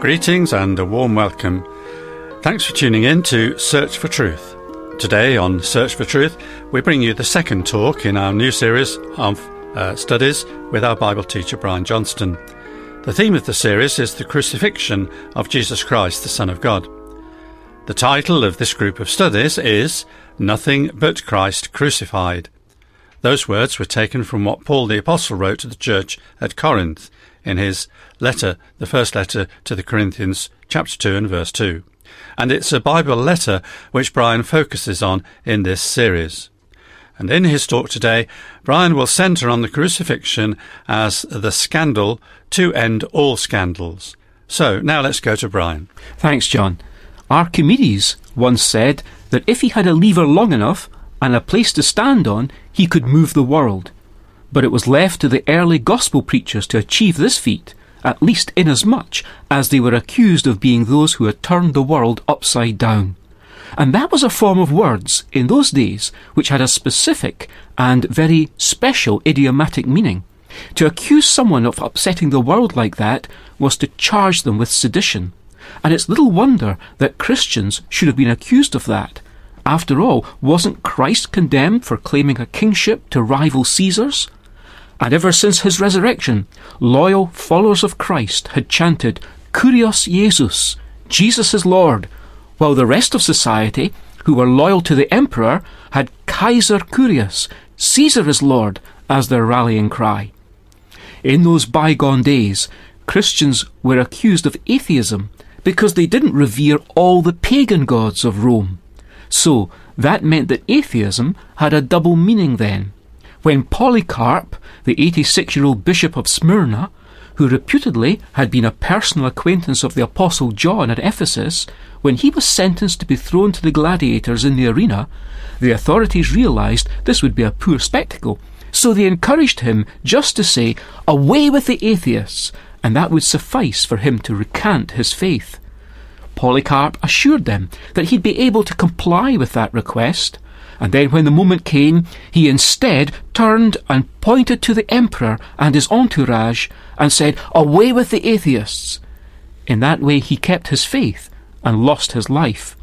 Greetings and a warm welcome. Thanks for tuning in to Search for Truth. Today on Search for Truth, we bring you the second talk in our new series of uh, studies with our Bible teacher Brian Johnston. The theme of the series is the crucifixion of Jesus Christ, the Son of God. The title of this group of studies is Nothing But Christ Crucified. Those words were taken from what Paul the Apostle wrote to the church at Corinth in his letter, the first letter to the Corinthians, chapter 2 and verse 2. And it's a Bible letter which Brian focuses on in this series. And in his talk today, Brian will centre on the crucifixion as the scandal to end all scandals. So now let's go to Brian. Thanks, John. Archimedes once said that if he had a lever long enough and a place to stand on, he could move the world but it was left to the early gospel preachers to achieve this feat, at least inasmuch as they were accused of being those who had turned the world upside down. And that was a form of words in those days which had a specific and very special idiomatic meaning. To accuse someone of upsetting the world like that was to charge them with sedition. And it's little wonder that Christians should have been accused of that. After all, wasn't Christ condemned for claiming a kingship to rival Caesar's? And ever since his resurrection, loyal followers of Christ had chanted, Kurios Jesus, Jesus is Lord, while the rest of society, who were loyal to the emperor, had Kaiser Kurios, Caesar is Lord, as their rallying cry. In those bygone days, Christians were accused of atheism because they didn't revere all the pagan gods of Rome. So, that meant that atheism had a double meaning then. When Polycarp, the 86 year old Bishop of Smyrna, who reputedly had been a personal acquaintance of the Apostle John at Ephesus, when he was sentenced to be thrown to the gladiators in the arena, the authorities realized this would be a poor spectacle, so they encouraged him just to say, Away with the atheists, and that would suffice for him to recant his faith. Polycarp assured them that he'd be able to comply with that request, and then when the moment came, he instead turned and pointed to the emperor and his entourage and said, Away with the atheists! In that way he kept his faith and lost his life.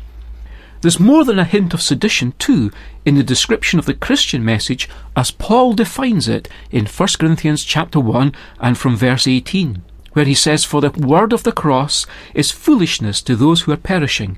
There's more than a hint of sedition, too, in the description of the Christian message as Paul defines it in 1 Corinthians chapter 1 and from verse 18, where he says, For the word of the cross is foolishness to those who are perishing,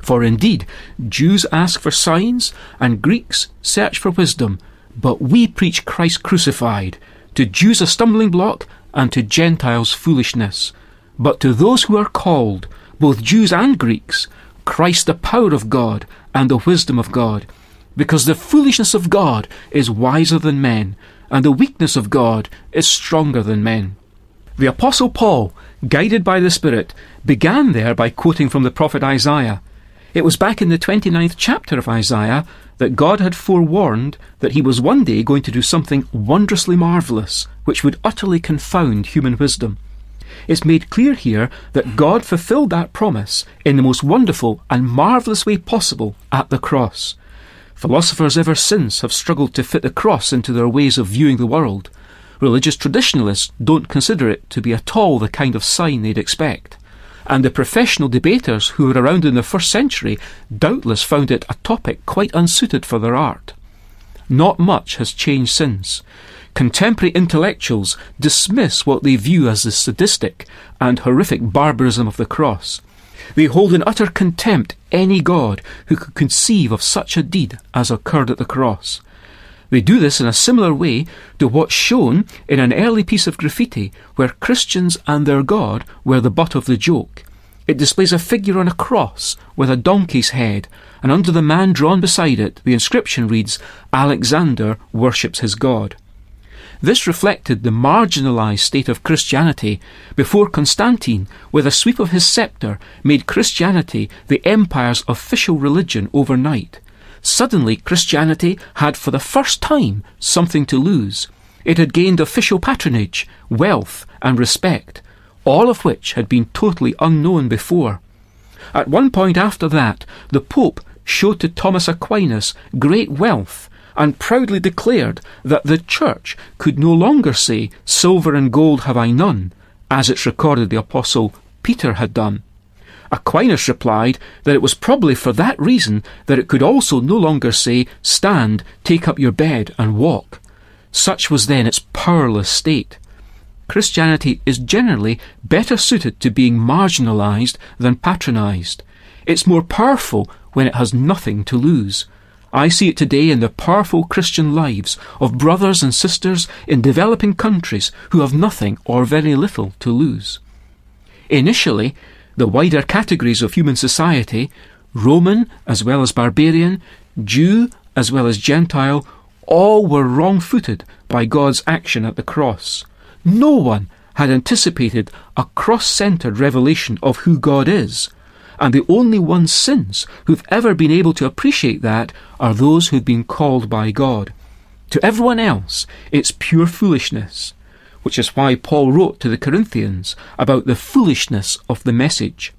For indeed, Jews ask for signs, and Greeks search for wisdom, but we preach Christ crucified, to Jews a stumbling block, and to Gentiles foolishness. But to those who are called, both Jews and Greeks, Christ the power of God and the wisdom of God. Because the foolishness of God is wiser than men, and the weakness of God is stronger than men. The Apostle Paul, guided by the Spirit, began there by quoting from the prophet Isaiah. It was back in the 29th chapter of Isaiah that God had forewarned that he was one day going to do something wondrously marvellous, which would utterly confound human wisdom. It's made clear here that God fulfilled that promise in the most wonderful and marvellous way possible at the cross. Philosophers ever since have struggled to fit the cross into their ways of viewing the world. Religious traditionalists don't consider it to be at all the kind of sign they'd expect and the professional debaters who were around in the first century doubtless found it a topic quite unsuited for their art. Not much has changed since. Contemporary intellectuals dismiss what they view as the sadistic and horrific barbarism of the cross. They hold in utter contempt any god who could conceive of such a deed as occurred at the cross. They do this in a similar way to what's shown in an early piece of graffiti where Christians and their God were the butt of the joke. It displays a figure on a cross with a donkey's head, and under the man drawn beside it, the inscription reads, Alexander worships his God. This reflected the marginalized state of Christianity before Constantine, with a sweep of his scepter, made Christianity the empire's official religion overnight. Suddenly, Christianity had for the first time something to lose. It had gained official patronage, wealth, and respect, all of which had been totally unknown before. At one point after that, the Pope showed to Thomas Aquinas great wealth and proudly declared that the Church could no longer say, Silver and gold have I none, as it's recorded the Apostle Peter had done. Aquinas replied that it was probably for that reason that it could also no longer say, Stand, take up your bed, and walk. Such was then its powerless state. Christianity is generally better suited to being marginalized than patronized. It's more powerful when it has nothing to lose. I see it today in the powerful Christian lives of brothers and sisters in developing countries who have nothing or very little to lose. Initially, the wider categories of human society, Roman as well as barbarian, Jew as well as Gentile, all were wrong footed by God's action at the cross. No one had anticipated a cross centered revelation of who God is, and the only ones since who've ever been able to appreciate that are those who've been called by God. To everyone else, it's pure foolishness which is why Paul wrote to the Corinthians about the foolishness of the message.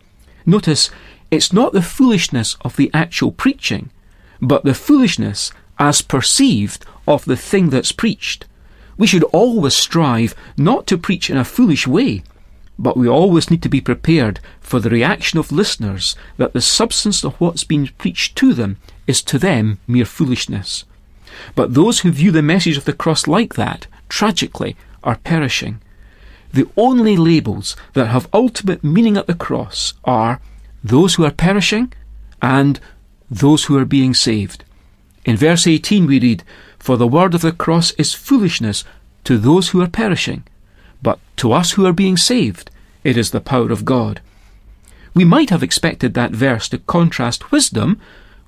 Notice, it's not the foolishness of the actual preaching, but the foolishness as perceived of the thing that's preached. We should always strive not to preach in a foolish way, but we always need to be prepared for the reaction of listeners that the substance of what's being preached to them is to them mere foolishness. But those who view the message of the cross like that, tragically, are perishing. The only labels that have ultimate meaning at the cross are those who are perishing and those who are being saved. In verse 18 we read, For the word of the cross is foolishness to those who are perishing, but to us who are being saved, it is the power of God. We might have expected that verse to contrast wisdom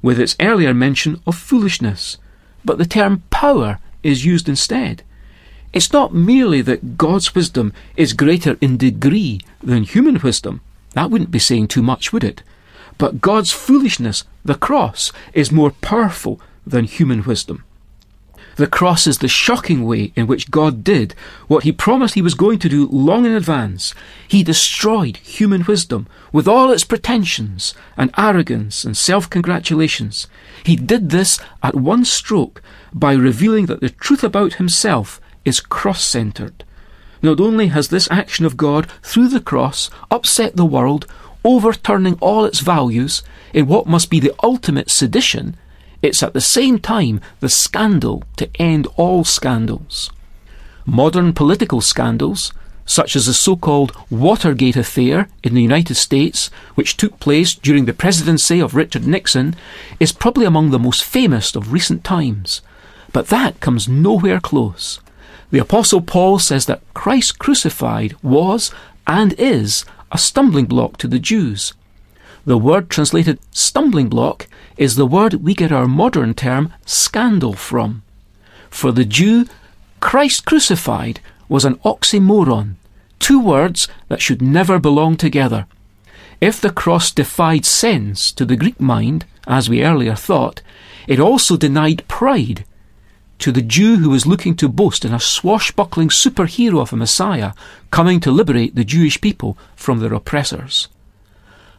with its earlier mention of foolishness, but the term power is used instead. It's not merely that God's wisdom is greater in degree than human wisdom. That wouldn't be saying too much, would it? But God's foolishness, the cross, is more powerful than human wisdom. The cross is the shocking way in which God did what he promised he was going to do long in advance. He destroyed human wisdom with all its pretensions and arrogance and self congratulations. He did this at one stroke by revealing that the truth about himself is cross centered. Not only has this action of God through the cross upset the world, overturning all its values in what must be the ultimate sedition, it's at the same time the scandal to end all scandals. Modern political scandals, such as the so called Watergate affair in the United States, which took place during the presidency of Richard Nixon, is probably among the most famous of recent times. But that comes nowhere close the Apostle Paul says that Christ crucified was and is a stumbling block to the Jews. The word translated stumbling block is the word we get our modern term scandal from. For the Jew, Christ crucified was an oxymoron, two words that should never belong together. If the cross defied sense to the Greek mind, as we earlier thought, it also denied pride to the Jew who was looking to boast in a swashbuckling superhero of a Messiah coming to liberate the Jewish people from their oppressors.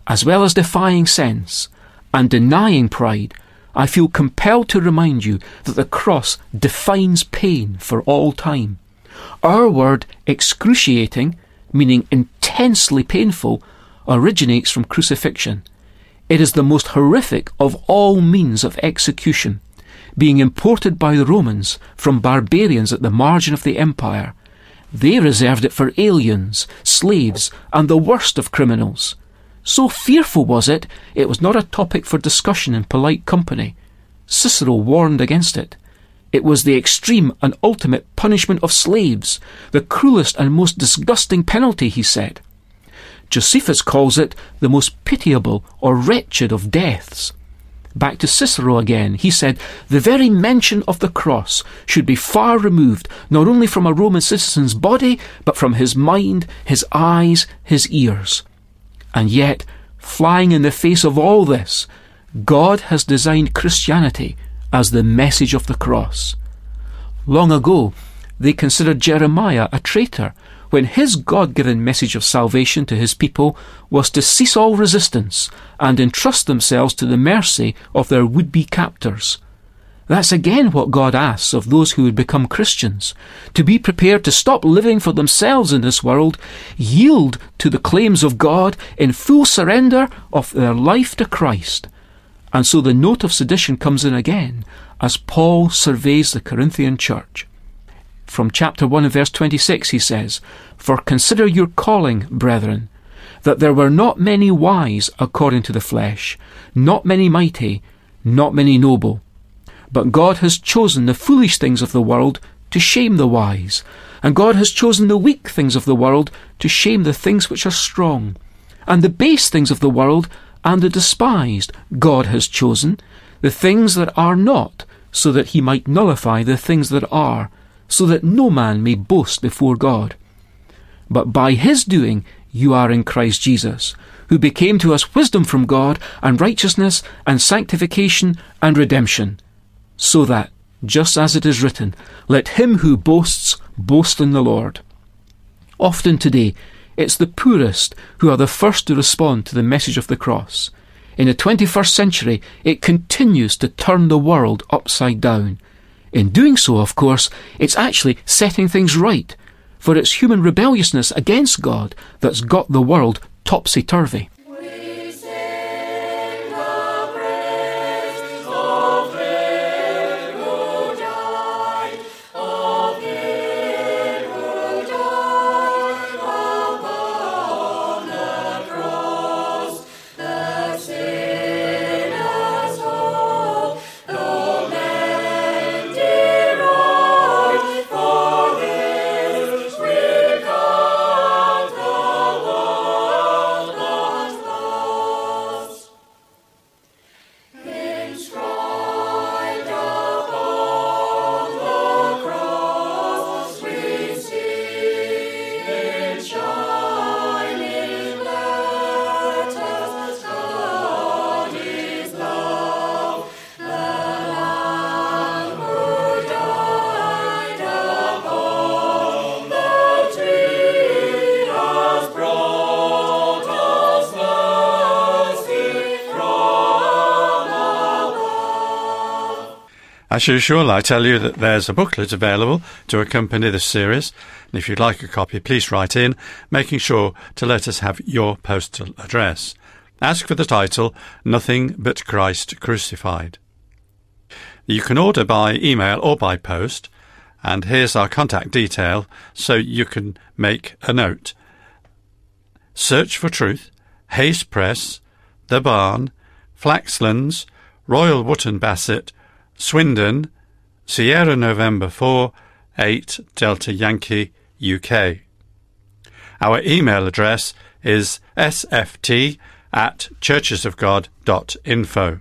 As well as defying sense and denying pride, I feel compelled to remind you that the cross defines pain for all time. Our word excruciating, meaning intensely painful, originates from crucifixion. It is the most horrific of all means of execution being imported by the Romans from barbarians at the margin of the empire. They reserved it for aliens, slaves, and the worst of criminals. So fearful was it, it was not a topic for discussion in polite company. Cicero warned against it. It was the extreme and ultimate punishment of slaves, the cruelest and most disgusting penalty, he said. Josephus calls it the most pitiable or wretched of deaths. Back to Cicero again, he said, The very mention of the cross should be far removed, not only from a Roman citizen's body, but from his mind, his eyes, his ears. And yet, flying in the face of all this, God has designed Christianity as the message of the cross. Long ago, they considered Jeremiah a traitor when his God given message of salvation to his people was to cease all resistance and entrust themselves to the mercy of their would be captors. That's again what God asks of those who would become Christians to be prepared to stop living for themselves in this world, yield to the claims of God in full surrender of their life to Christ. And so the note of sedition comes in again as Paul surveys the Corinthian church. From chapter 1 and verse 26, he says, For consider your calling, brethren, that there were not many wise according to the flesh, not many mighty, not many noble. But God has chosen the foolish things of the world to shame the wise, and God has chosen the weak things of the world to shame the things which are strong. And the base things of the world and the despised God has chosen, the things that are not, so that he might nullify the things that are so that no man may boast before God. But by his doing you are in Christ Jesus, who became to us wisdom from God, and righteousness, and sanctification, and redemption, so that, just as it is written, let him who boasts boast in the Lord. Often today, it's the poorest who are the first to respond to the message of the cross. In the 21st century, it continues to turn the world upside down. In doing so, of course, it's actually setting things right, for it's human rebelliousness against God that's got the world topsy turvy. As usual, I tell you that there's a booklet available to accompany this series, and if you'd like a copy, please write in, making sure to let us have your postal address. Ask for the title, Nothing But Christ Crucified. You can order by email or by post, and here's our contact detail so you can make a note. Search for Truth, Hayes Press, The Barn, Flaxlands, Royal Wootton Bassett, Swindon, Sierra November 4, 8 Delta Yankee, UK. Our email address is sft at churchesofgod.info.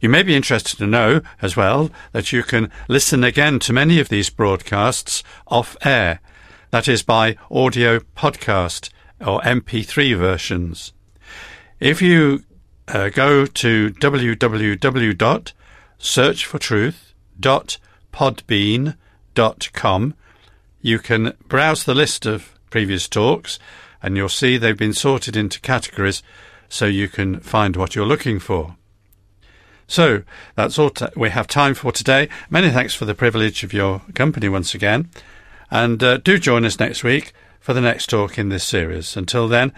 You may be interested to know as well that you can listen again to many of these broadcasts off air, that is by audio podcast or MP3 versions. If you uh, go to www searchfortruth.podbean.com. You can browse the list of previous talks and you'll see they've been sorted into categories so you can find what you're looking for. So that's all t- we have time for today. Many thanks for the privilege of your company once again. And uh, do join us next week for the next talk in this series. Until then,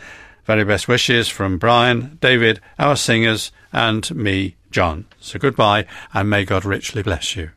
very best wishes from Brian, David, our singers, and me, John. So goodbye, and may God richly bless you.